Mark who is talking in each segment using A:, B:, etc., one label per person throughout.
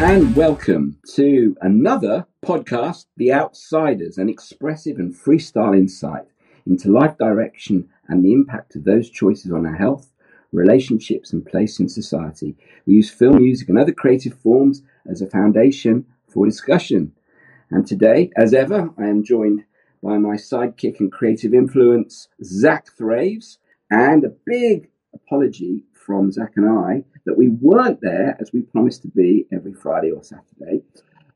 A: and welcome to another podcast, The Outsiders, an expressive and freestyle insight into life direction and the impact of those choices on our health, relationships, and place in society. We use film, music, and other creative forms as a foundation for discussion. And today, as ever, I am joined by my sidekick and creative influence, Zac Thraves, and a big apology from Zac and I that we weren't there as we promised to be every Friday or Saturday.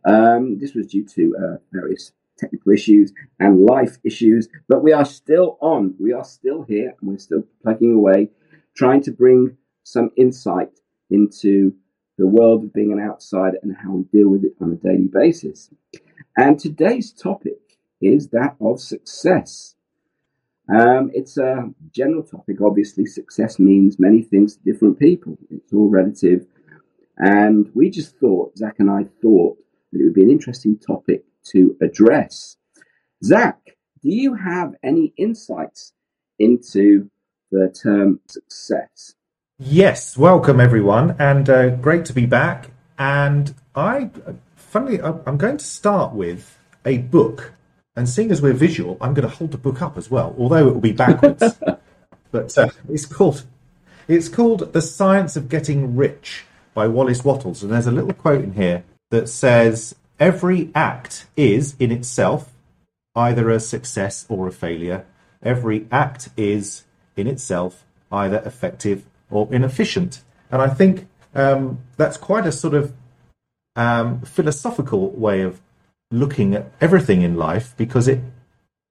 A: Um, this was due to uh, various technical issues and life issues, but we are still on. We are still here and we're still plugging away, trying to bring some insight into the world of being an outsider and how we deal with it on a daily basis. And today's topic is that of success. Um, it's a general topic. Obviously, success means many things to different people. It's all relative. And we just thought, Zac and I thought, that it would be an interesting topic to address. Zac, do you have any insights into the term success?
B: Yes, welcome everyone, and uh, great to be back. And I, funnily, I'm going to start with a book and seeing as we're visual, I'm going to hold the book up as well, although it will be backwards. but uh, it's called it's called The Science of Getting Rich by Wallace Wattles, and there's a little quote in here that says every act is in itself either a success or a failure. Every act is in itself either effective or inefficient. And I think um, that's quite a sort of um, philosophical way of looking at everything in life because it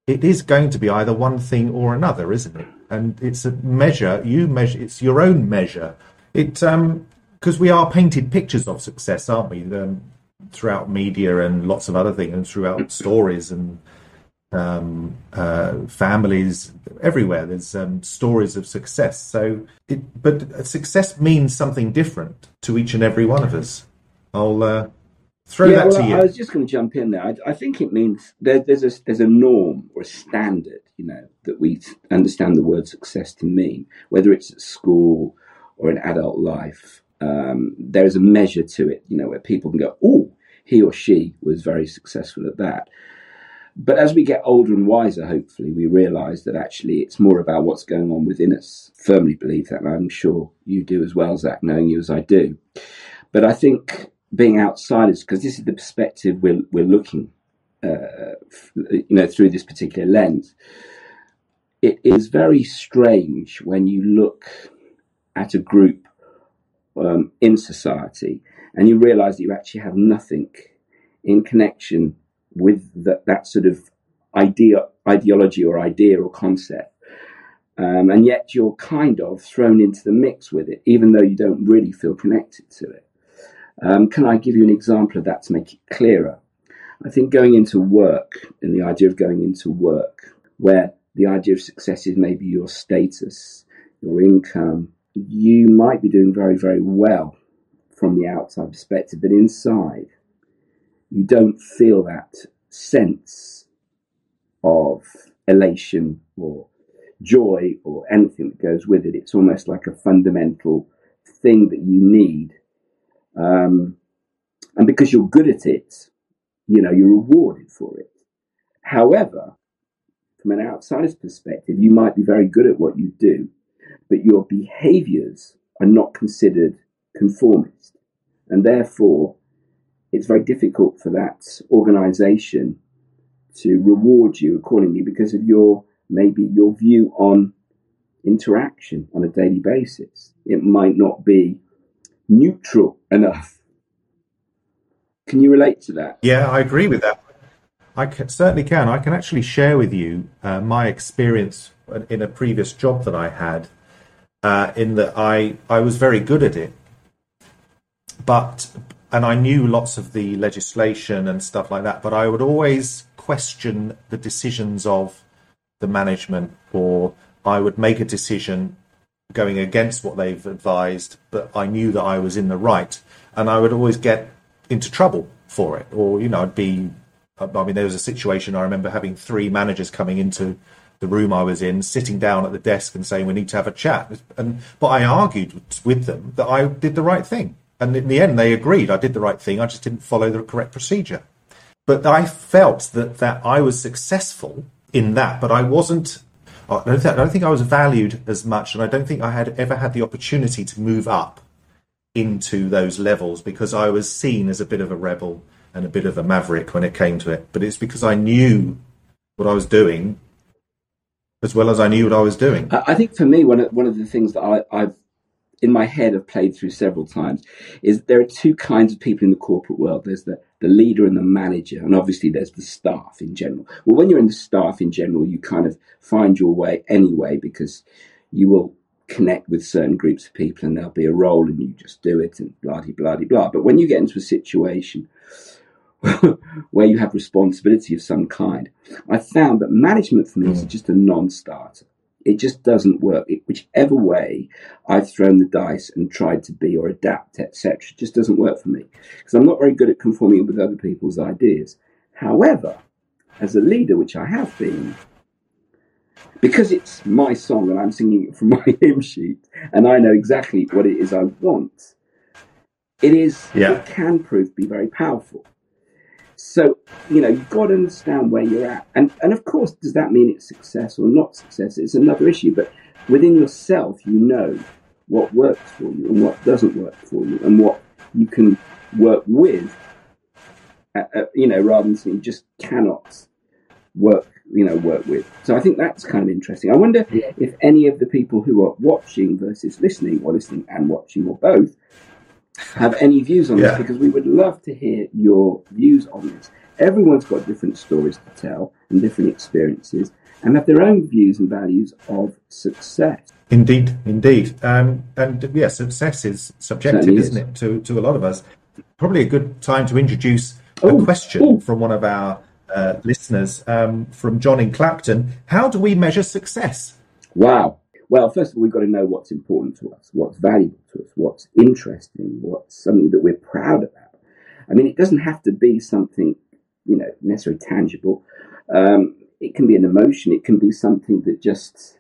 B: it is going to be either one thing or another, isn't it? And it's a measure. You measure. It's your own measure. It um because we are painted pictures of success, aren't we? Um, throughout media and lots of other things, and throughout stories and um, uh, families everywhere. There's um, stories of success. So, it, but success means something different to each and every one of us. I'll uh, throw yeah, that well, to you.
A: I was just going to jump in there. I, I think it means there, there's a there's a norm or a standard, you know, that we understand the word success to mean, whether it's at school or in adult life. Um, there is a measure to it, you know, where people can go, "Oh, he or she was very successful at that." But as we get older and wiser, hopefully, we realise that actually it's more about what's going on within us. Firmly believe that, and I'm sure you do as well, Zac, knowing you as I do. But I think being outsiders, because this is the perspective we're, we're looking, uh, you know, through this particular lens. It is very strange when you look at a group um, in society and you realize that you actually have nothing in connection with the, that sort of idea, ideology or idea or concept. Um, and yet you're kind of thrown into the mix with it, even though you don't really feel connected to it. Um, can I give you an example of that to make it clearer? I think going into work and the idea of going into work, where the idea of success is maybe your status, your income, you might be doing very, very well from the outside perspective, but inside, you don't feel that sense of elation or joy or anything that goes with it. It's almost like a fundamental thing that you need um, and because you're good at it, you know, you're rewarded for it. However, from an outsider's perspective, you might be very good at what you do, but your behaviors are not considered conformist. And therefore, it's very difficult for that organization to reward you accordingly because of your maybe your view on interaction on a daily basis. It might not be neutral enough. Can you relate to that?
B: Yeah, I agree with that. I can, certainly can. I can actually share with you uh, my experience in a previous job that I had. Uh, in that I I was very good at it, but and I knew lots of the legislation and stuff like that. But I would always question the decisions of the management, or I would make a decision going against what they've advised, but I knew that I was in the right, and I would always get into trouble for it, or you know, I'd be. I mean, there was a situation I remember having three managers coming into the room I was in, sitting down at the desk and saying we need to have a chat, and but I argued with them that I did the right thing, and in the end, they agreed I did the right thing. I just didn't follow the correct procedure. But I felt that, that I was successful in that, but I wasn't. I don't, think, I don't think I was valued as much, and I don't think I had ever had the opportunity to move up into those levels because I was seen as a bit of a rebel and a bit of a maverick when it came to it. But it's because I knew what I was doing as well as I knew what I was doing.
A: I think for me, one of, one of the things that I, I've in my head have played through several times is there are two kinds of people in the corporate world. There's the, the leader and the manager, and obviously there's the staff in general. Well, when you're in the staff in general, you kind of find your way anyway because you will connect with certain groups of people and there'll be a role and you just do it and blah blah blah blah. But when you get into a situation where you have responsibility of some kind, I found that management for me mm. is just a non-starter. It just doesn't work. It, whichever way I've thrown the dice and tried to be or adapt, etc., just doesn't work for me because I'm not very good at conforming with other people's ideas. However, as a leader, which I have been, because it's my song and I'm singing it from my hymn sheet, and I know exactly what it is I want. It is. Yeah. It can prove to be very powerful. So, you know, you've got to understand where you're at. And, and of course, does that mean it's success or not success? It's another issue. But within yourself, you know what works for you and what doesn't work for you and what you can work with, uh, uh, you know, rather than saying just cannot work, you know, work with. So I think that's kind of interesting. I wonder yeah. if any of the people who are watching versus listening or listening and watching or both have any views on yeah. this because we would love to hear your views on this. Everyone's got different stories to tell and different experiences and have their own views and values of success.
B: Indeed, indeed. Um, and yeah, success is subjective, is. isn't it, to, to a lot of us? Probably a good time to introduce a Ooh. question Ooh. from one of our uh, listeners um, from John in Clapton. How do we measure success?
A: Wow. Well, first of all, we've got to know what's important to us, what's valuable to us, what's interesting, what's something that we're proud about. I mean, it doesn't have to be something, you know, necessarily tangible. Um, it can be an emotion. It can be something that just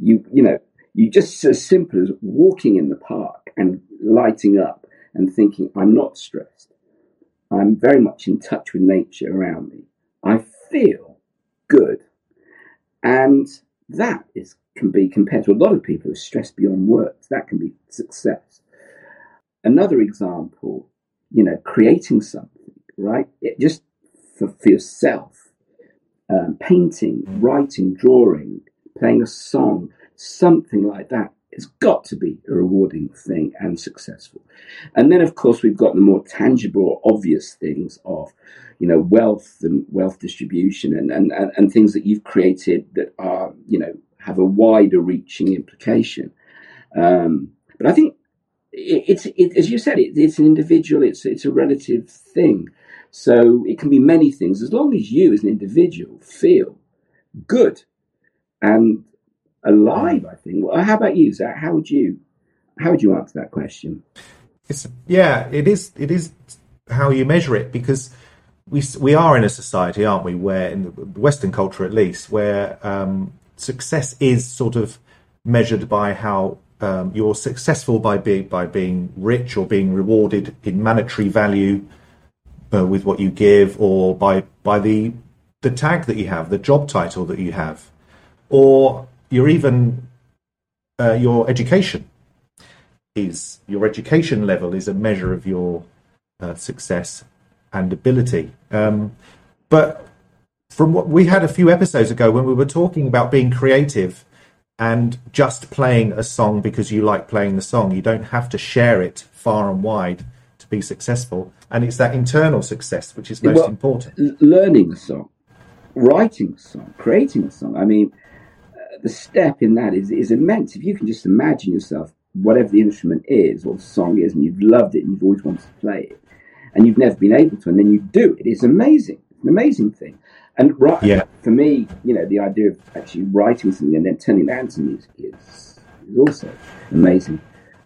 A: you, you know, you just as simple as walking in the park and lighting up and thinking, I'm not stressed. I'm very much in touch with nature around me. I feel good. And that is can be compared to a lot of people who are stressed beyond words. That can be success. Another example, you know, creating something, right? It just for, for yourself, um, painting, writing, drawing, playing a song, something like that. It's got to be a rewarding thing and successful. And then, of course, we've got the more tangible obvious things of, you know, wealth and wealth distribution and, and, and, and things that you've created that are, you know, have a wider reaching implication. Um, but I think it, it's, it, as you said, it, it's an individual, it's, it's a relative thing. So it can be many things as long as you as an individual feel good and alive, I think. Well, how about you, Zac? How would you, how would you answer that question?
B: It's, yeah, it is, it is how you measure it because we we are in a society, aren't we, where in the Western culture at least, where um, success is sort of measured by how um, you're successful by being by being rich or being rewarded in monetary value uh, with what you give, or by by the the tag that you have, the job title that you have, or you're even uh, your education is your education level is a measure of your uh, success and ability. Um, but from what we had a few episodes ago when we were talking about being creative and just playing a song because you like playing the song. You don't have to share it far and wide to be successful. And it's that internal success which is most well, important.
A: Learning a song, writing a song, creating a song. I mean, uh, the step in that is, is immense. If you can just imagine yourself, whatever the instrument is or the song is, and you've loved it and you've always wanted to play it, and you've never been able to, and then you do it, it's amazing. It's an amazing thing. And right, yeah. for me, you know, the idea of actually writing something and then turning that into music is, is also amazing.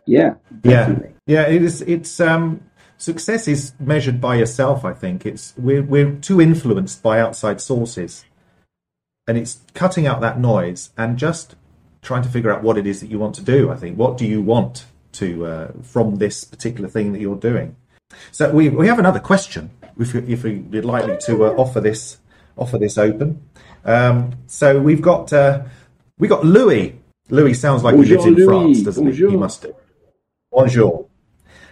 A: Yeah,
B: definitely. yeah, yeah. It is. It's um, success is measured by yourself. I think it's we're we're too influenced by outside sources, and it's cutting out that noise and just trying to figure out what it is that you want to do. I think what do you want to uh, from this particular thing that you're doing. So we, we have another question if, you, if you'd like me to uh, offer this offer this open. Um, so we've got uh, we got Louis. Louis sounds like
A: Bonjour,
B: he lives in
A: Louis.
B: France, doesn't
A: Bonjour.
B: he? He must do. Bonjour.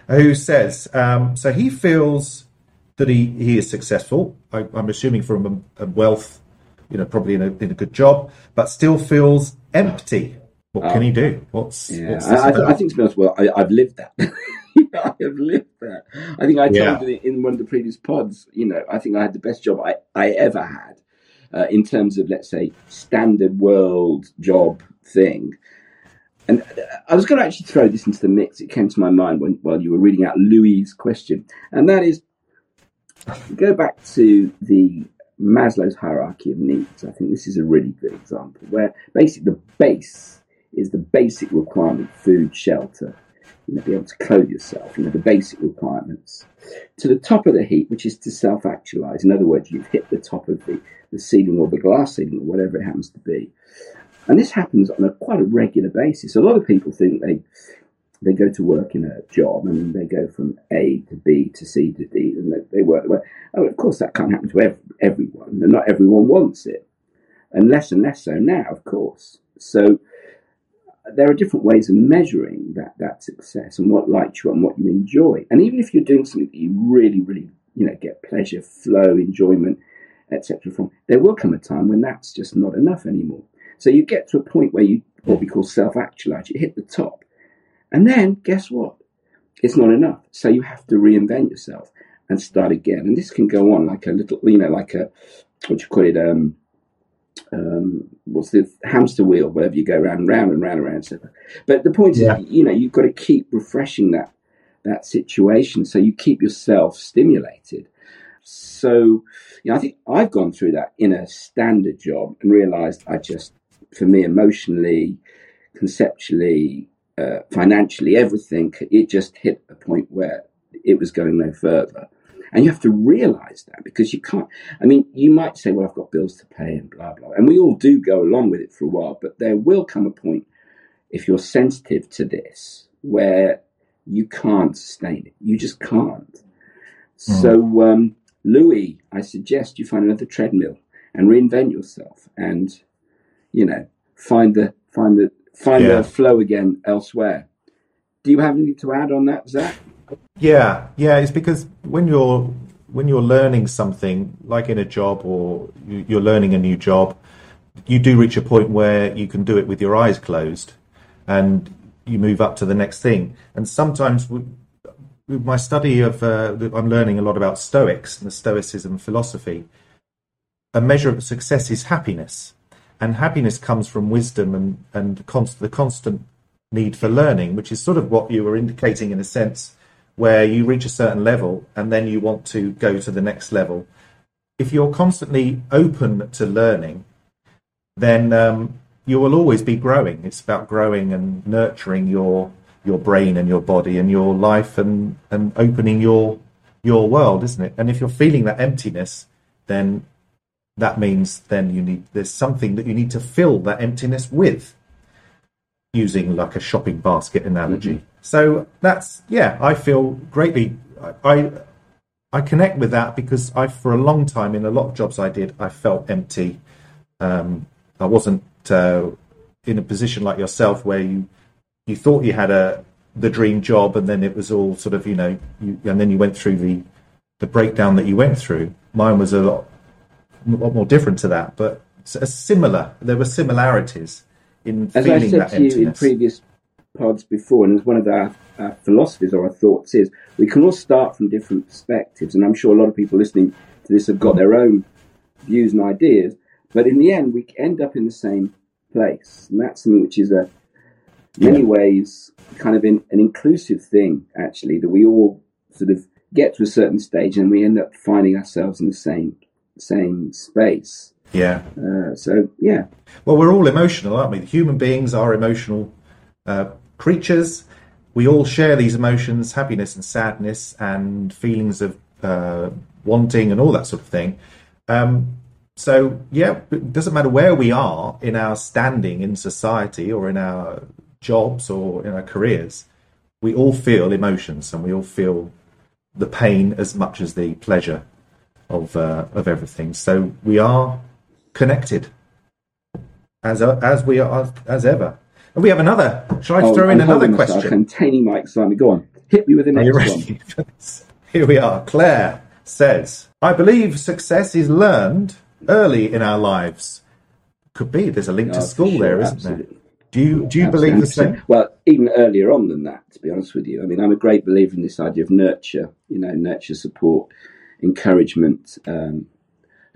B: Who says um, so? He feels that he, he is successful. I, I'm assuming from a, a wealth, you know, probably in a in a good job, but still feels empty. What can he do? What's,
A: Yeah,
B: what's
A: I, I? I think to be honest, well, I, I've lived that. I have lived that. I think I told
B: Yeah.
A: you in one of the previous pods. You know, I think I had the best job I, I ever had uh, in terms of, let's say, standard world job thing. And uh, I was going to actually throw this into the mix. It came to my mind when while you were reading out Louis' question, and that is, go back to the Maslow's hierarchy of needs. I think this is a really good example where basically the base is the basic requirement: food, shelter, you know, be able to clothe yourself. You know, the basic requirements. To the top of the heap, which is to self-actualize. In other words, you've hit the top of the, the ceiling or the glass ceiling or whatever it happens to be. And this happens on a quite a regular basis. A lot of people think they they go to work in a job and they go from A to B to C to D and they, they work their way. Oh, of course, that can't happen to ev- everyone, and not everyone wants it, and less and less so now, of course. So there are different ways of measuring that that success and what lights you and what you enjoy. And even if you're doing something that you really, really, you know, get pleasure, flow, enjoyment, etc. from, there will come a time when that's just not enough anymore. So you get to a point where you what we call self-actualize. You hit the top, and then guess what? It's not enough. So you have to reinvent yourself and start again. And this can go on like a little, you know, like a what you call it, um, um, what's the hamster wheel, wherever you go round and round and round and round. So, but the point
B: Yeah.
A: is, you know, you've got to keep refreshing that that situation so you keep yourself stimulated. So, you know, I think I've gone through that in a standard job and realised I just, for me, emotionally, conceptually, uh, financially, everything, it just hit a point where it was going no further. And you have to realize that because you can't. I mean, you might say, well, I've got bills to pay and blah, blah. And we all do go along with it for a while, but there will come a point, if you're sensitive to this, where you can't sustain it. You just can't. So, um, Louis, I suggest you find another treadmill and reinvent yourself and, you know, find the, find the, find
B: Yeah.
A: the flow again elsewhere. Do you have anything to add on that, Zac?
B: Yeah, yeah. It's because when you're when you're learning something, like in a job or you- you're learning a new job, you do reach a point where you can do it with your eyes closed, and you move up to the next thing. And sometimes, with my study of, uh, I'm learning a lot about Stoics and the Stoicism philosophy. A measure of success is happiness, and happiness comes from wisdom and and const- the constant need for learning, which is sort of what you were indicating in a sense where you reach a certain level and then you want to go to the next level. If you're constantly open to learning, then um, you will always be growing. It's about growing and nurturing your your brain and your body and your life and and opening your your world, isn't it? And if you're feeling that emptiness, then that means then you need there's something that you need to fill that emptiness with using like a shopping basket analogy. So that's yeah, I feel greatly. I, I connect with that because I, for a long time, in a lot of jobs I did, I felt empty. Um, I wasn't uh, in a position like yourself where you you thought you had a the dream job, and then it was all sort of you know, you, and then you went through the the breakdown that you went through. Mine was a lot, a lot more different to that, but similar. There were similarities in
A: As I said
B: that
A: to you in previous pods before, and as one of our, our philosophies or our thoughts is, we can all start from different perspectives, and I'm sure a lot of people listening to this have got their own views and ideas, but in the end, we end up in the same place, and that's something which is a many ways kind of in, an inclusive thing, actually, that we all sort of get to a certain stage and we end up finding ourselves in the same same space.
B: Yeah.
A: Uh, so yeah,
B: Well, we're all emotional, aren't we? Human beings are emotional uh, creatures. We all share these emotions, happiness and sadness, and feelings of uh, wanting and all that sort of thing. Um, so, yeah, it doesn't matter where we are in our standing in society or in our jobs or in our careers. we all feel emotions and we all feel the pain as much as the pleasure of uh, of everything. So we are connected as as we are as ever. And we have another. Shall I
A: Oh,
B: throw in
A: I'm
B: another
A: holding myself.
B: question?
A: Containing my excitement. Go on. Hit me with the next one.
B: Here we are. Claire says, I believe success is learned early in our lives. Could be. There's a link to school
A: sure,
B: there, isn't
A: absolutely.
B: there? Do you do you believe the same?
A: Well, even earlier on than that, to be honest with you. I mean, I'm a great believer in this idea of nurture, you know, nurture support, encouragement um,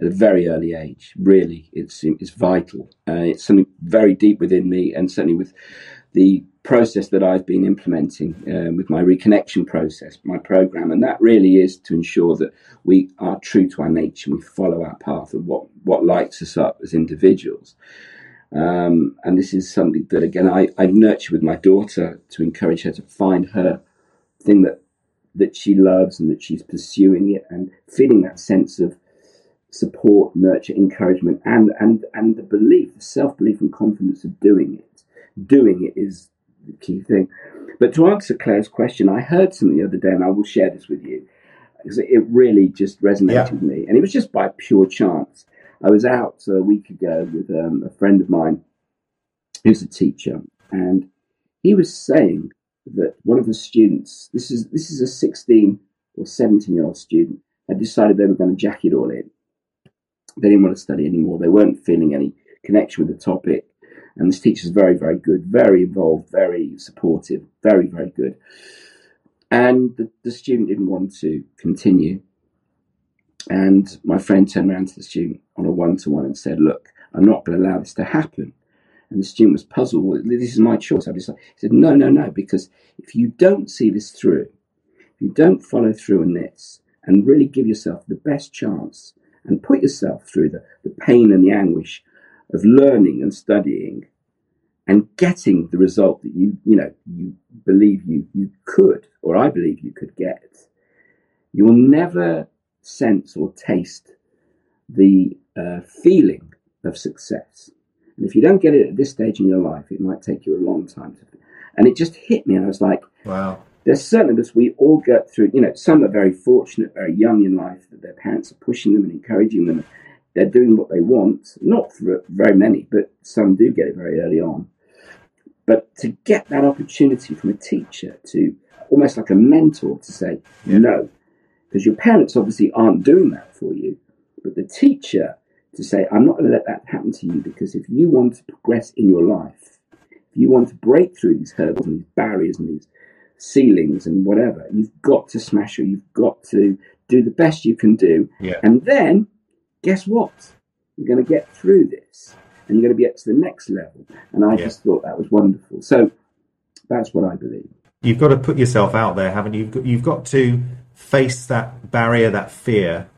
A: at a very early age. Really, it's, it's vital. Uh, it's something very deep within me, and certainly with the process that I've been implementing um, with my reconnection process, my program, and that really is to ensure that we are true to our nature we follow our path of what, what lights us up as individuals. Um, and this is something that, again, I, I nurture with my daughter to encourage her to find her thing that that she loves and that she's pursuing it and feeling that sense of support, nurture, encouragement, and and and the belief, the self belief and confidence of doing it. Doing it is the key thing. But to answer Claire's question, I heard something the other day, and I will share this with you because it really just resonated
B: Yeah.
A: with me, and it was just by pure chance. I was out a week ago with um, a friend of mine who's a teacher, and he was saying that one of the students, this is this is a 16 or 17 year old student, had decided they were going to jack it all in. They didn't want to study anymore. They weren't feeling any connection with the topic. And this teacher is very, very good, very involved, very supportive, very, very good. And the, the student didn't want to continue. And my friend turned around to the student on a one to one and said, Look, I'm not going to allow this to happen. And the student was puzzled. Well, this is my choice. I decided. He said, No, no, no, because if you don't see this through, if you don't follow through on this and really give yourself the best chance and put yourself through the, the pain and the anguish of learning and studying and getting the result that you, you know, you believe you, you could, or I believe you could get, you will never sense or taste the uh, feeling of success. And if you don't get it at this stage in your life, it might take you a long time to. And it just hit me, and I was like,
B: Wow.
A: There's certain of us we all go through. You know, some are very fortunate, very young in life that their parents are pushing them and encouraging them. They're doing what they want. Not for very many, but some do get it very early on. But to get that opportunity from a teacher to almost like a mentor to say
B: Yeah.
A: no, because your parents obviously aren't doing that for you, but the teacher to say, I'm not going to let that happen to you because if you want to progress in your life, if you want to break through these hurdles and these barriers and these ceilings and whatever, you've got to smash her. You've got to do the best you can do.
B: Yeah.
A: And then, guess what? You're going to get through this and you're going to be up to the next level. And I
B: Yeah.
A: just thought that was wonderful. So that's what I believe.
B: You've got to put yourself out there, haven't you? You've got, you've got to face that barrier, that fear,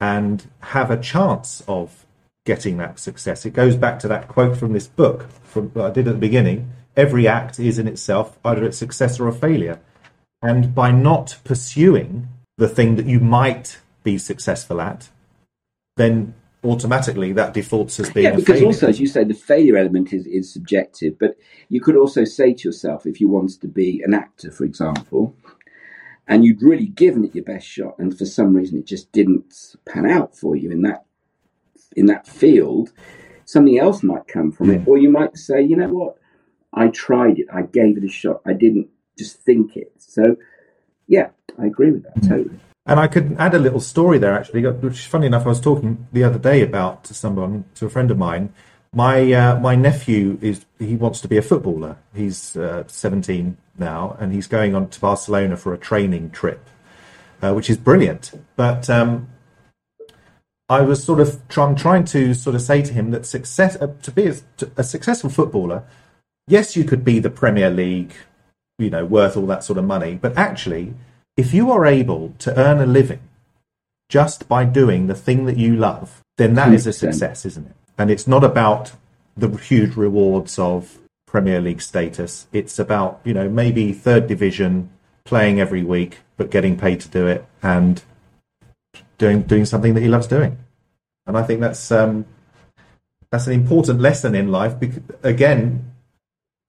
B: and have a chance of getting that success. It goes back to that quote from this book from that I did at the beginning. Every act is in itself either a success or a failure. And by not pursuing the thing that you might be successful at, then automatically that defaults as being
A: Yeah,
B: a
A: because
B: failure.
A: also, as you say, the failure element is, is subjective. But you could also say to yourself, if you wanted to be an actor, for example, and you'd really given it your best shot, and for some reason it just didn't pan out for you in that in that field, something else might come from it, hmm. or you might say, you know what, I tried it, I gave it a shot, I didn't just think it. So, yeah, I agree with that totally.
B: And I could add a little story there, actually, which funny enough. I was talking the other day about to someone, to a friend of mine. My uh, my nephew is he wants to be a footballer. He's uh, 17 now, and he's going on to Barcelona for a training trip, uh, which is brilliant. But um, I was sort of try, trying to sort of say to him that success uh, to be a, to, a successful footballer, yes, you could be the Premier League, you know, worth all that sort of money, but actually, if you are able to earn a living just by doing the thing that you love, then that is a
A: 100%.
B: success, isn't it? And it's not about the huge rewards of Premier League status. It's about, you know, maybe third division, playing every week, but getting paid to do it and doing doing something that he loves doing. And I think that's um, that's an important lesson in life. Because again,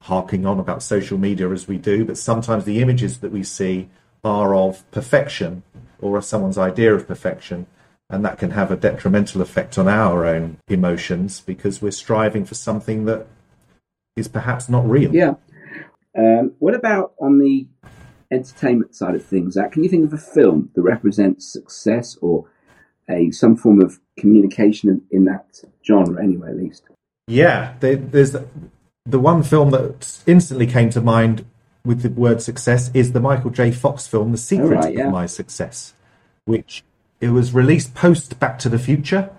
B: harking on about social media as we do, but sometimes the images that we see are of perfection or of someone's idea of perfection. And that can have a detrimental effect on our own emotions because we're striving for something that is perhaps not real.
A: Yeah. Um, what about on the entertainment side of things? Zac, can you think of a film that represents success or a some form of communication in, in that genre, anyway, at least?
B: Yeah, there's the one film that instantly came to mind with the word success is the Michael J. Fox film, The Secret right, yeah. of My Success, which it was released post Back to the Future.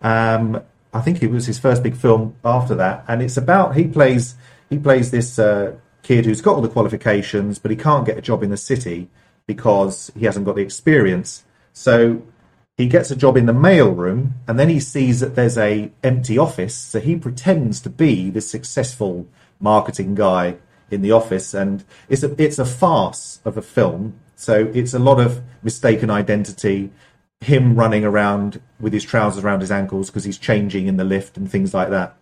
B: Um, I think it was his first big film after that, and it's about he plays he plays this uh, kid who's got all the qualifications, but he can't get a job in the city because he hasn't got the experience. So he gets a job in the mailroom and then he sees that there's a empty office so he pretends to be the successful marketing guy in the office and it's a it's a farce of a film so it's a lot of mistaken identity him running around with his trousers around his ankles because he's changing in the lift and things like that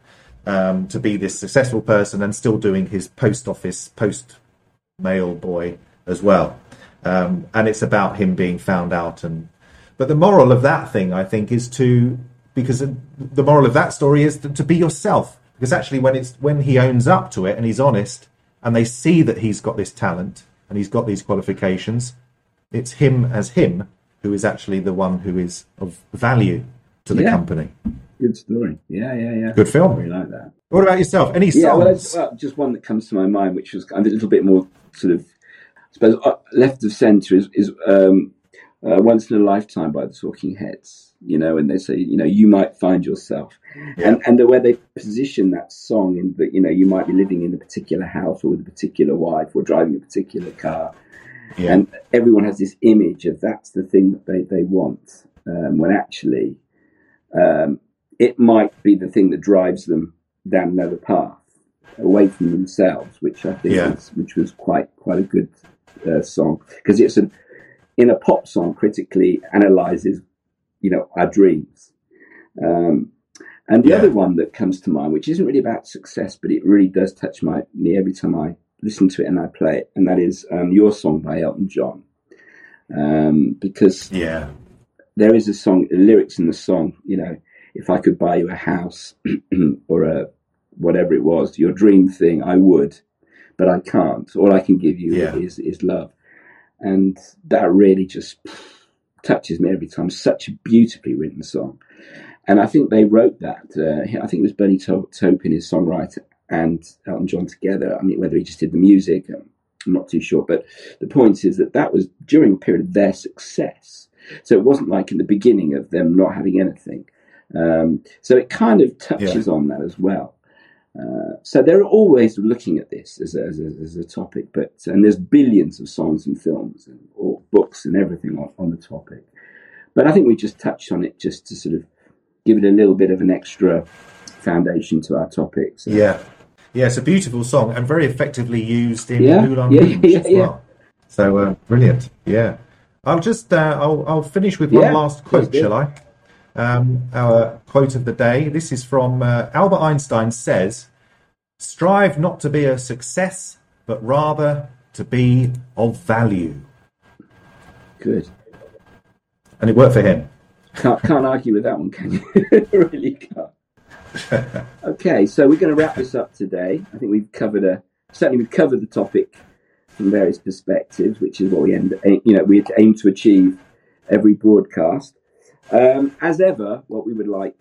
B: um, to be this successful person and still doing his post office post mail boy as well. Um, and it's about him being found out and but the moral of that thing, I think, is to because the moral of that story is to, to be yourself. Because actually, when it's when he owns up to it and he's honest, and they see that he's got this talent and he's got these qualifications, it's him as him who is actually the one who is of value to the yeah. company.
A: Good story. Yeah, yeah, yeah.
B: Good film.
A: I really like that.
B: What about yourself? Any songs?
A: Yeah, well, well, just one that comes to my mind, which was kind of a little bit more sort of, I suppose, uh, left of centre is, is um, uh, Once in a Lifetime by the Talking Heads, you know, and they say, you know, you might find yourself. Yeah. And, and the way they position that song in that, you know, you might be living in a particular house or with a particular wife or driving a particular car. Yeah. And everyone has this image of that's the thing that they, they want, um, when actually um, it might be the thing that drives them down another path away from themselves, which I think yeah. was, which was quite quite a good uh, song because it's a in a pop song critically analyzes, you know, our dreams. Um, and the yeah. other one that comes to mind, which isn't really about success, but it really does touch my me every time I listen to it and I play it, and that is um, your song by Elton John. Um, because
B: yeah,
A: there is a song, lyrics in the song. You know, if I could buy you a house or a whatever it was, your dream thing, I would, but I can't. All I can give you yeah. is is love and that really just touches me every time. Such a beautifully written song, and I think they wrote that. Uh, I think it was Bernie Taupin, his songwriter, and Elton John together. I mean, whether he just did the music, um, I'm not too sure. But the point is that that was during a period of their success. So it wasn't like in the beginning of them not having anything. Um, so it kind of touches yeah. on that as well. Uh, so they're always looking at this as a, as a, as a topic, but and there's billions of songs and films and or books and everything on, on the topic. But I think we just touched on it just to sort of give it a little bit of an extra foundation to our topic.
B: So. Yeah, yeah, it's a beautiful song and very effectively used in yeah, Moulin Rouge yeah, as well. So uh, brilliant. Yeah, I'll just uh, I'll I'll finish with one last quote, shall I? Um, our quote of the day. This is from uh, Albert Einstein says, Strive not to be a success, but rather to be of value.
A: Good.
B: And it worked for him.
A: Can't, can't argue with that one, can you? really can't. okay, so we're going to wrap this up today. I think we've covered a certainly we've covered the topic from various perspectives, which is what we end you know we aim to achieve every broadcast. Um, as ever, what we would like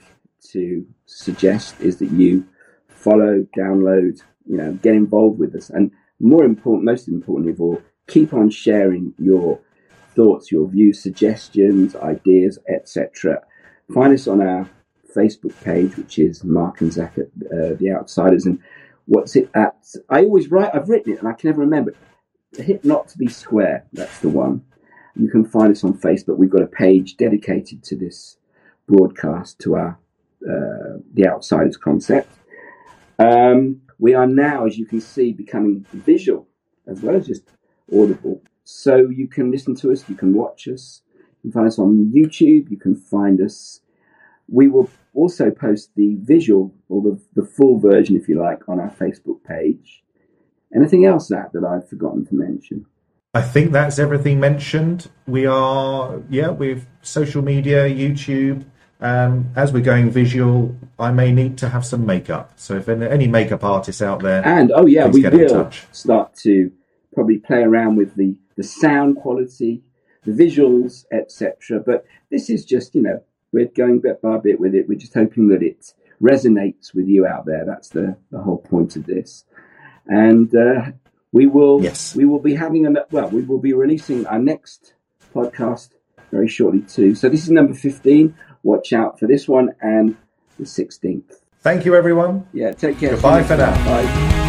A: to suggest is that you follow, download, you know, get involved with us, and more important, most importantly of all, keep on sharing your thoughts, your views, suggestions, ideas, etc. Find us on our Facebook page, which is Mark and Zac at uh, the Outsiders, and what's it at? I always write. I've written it, and I can never remember. Hit not to be square. That's the one. You can find us on Facebook. We've got a page dedicated to this broadcast, to our uh, the Outsiders concept. Um, we are now, as you can see, becoming visual as well as just audible. So you can listen to us, you can watch us, you can find us on YouTube, you can find us. We will also post the visual or the, the full version, if you like, on our Facebook page. Anything else that that I've forgotten to mention?
B: I think that's everything mentioned. We are, yeah, with social media, YouTube. Um, as we're going visual, I may need to have some makeup. So if any makeup artists out there,
A: and oh yeah, we will
B: touch.
A: start to probably play around with the the sound quality, the visuals, etc. But this is just, you know, we're going bit by bit with it. We're just hoping that it resonates with you out there. That's the, the whole point of this. And uh, we will
B: yes.
A: we will be having a well, we will be releasing our next podcast very shortly too. So this is number fifteen. Watch out for this one and the sixteenth.
B: Thank you, everyone.
A: Yeah, take care.
B: Goodbye for now.
A: Bye.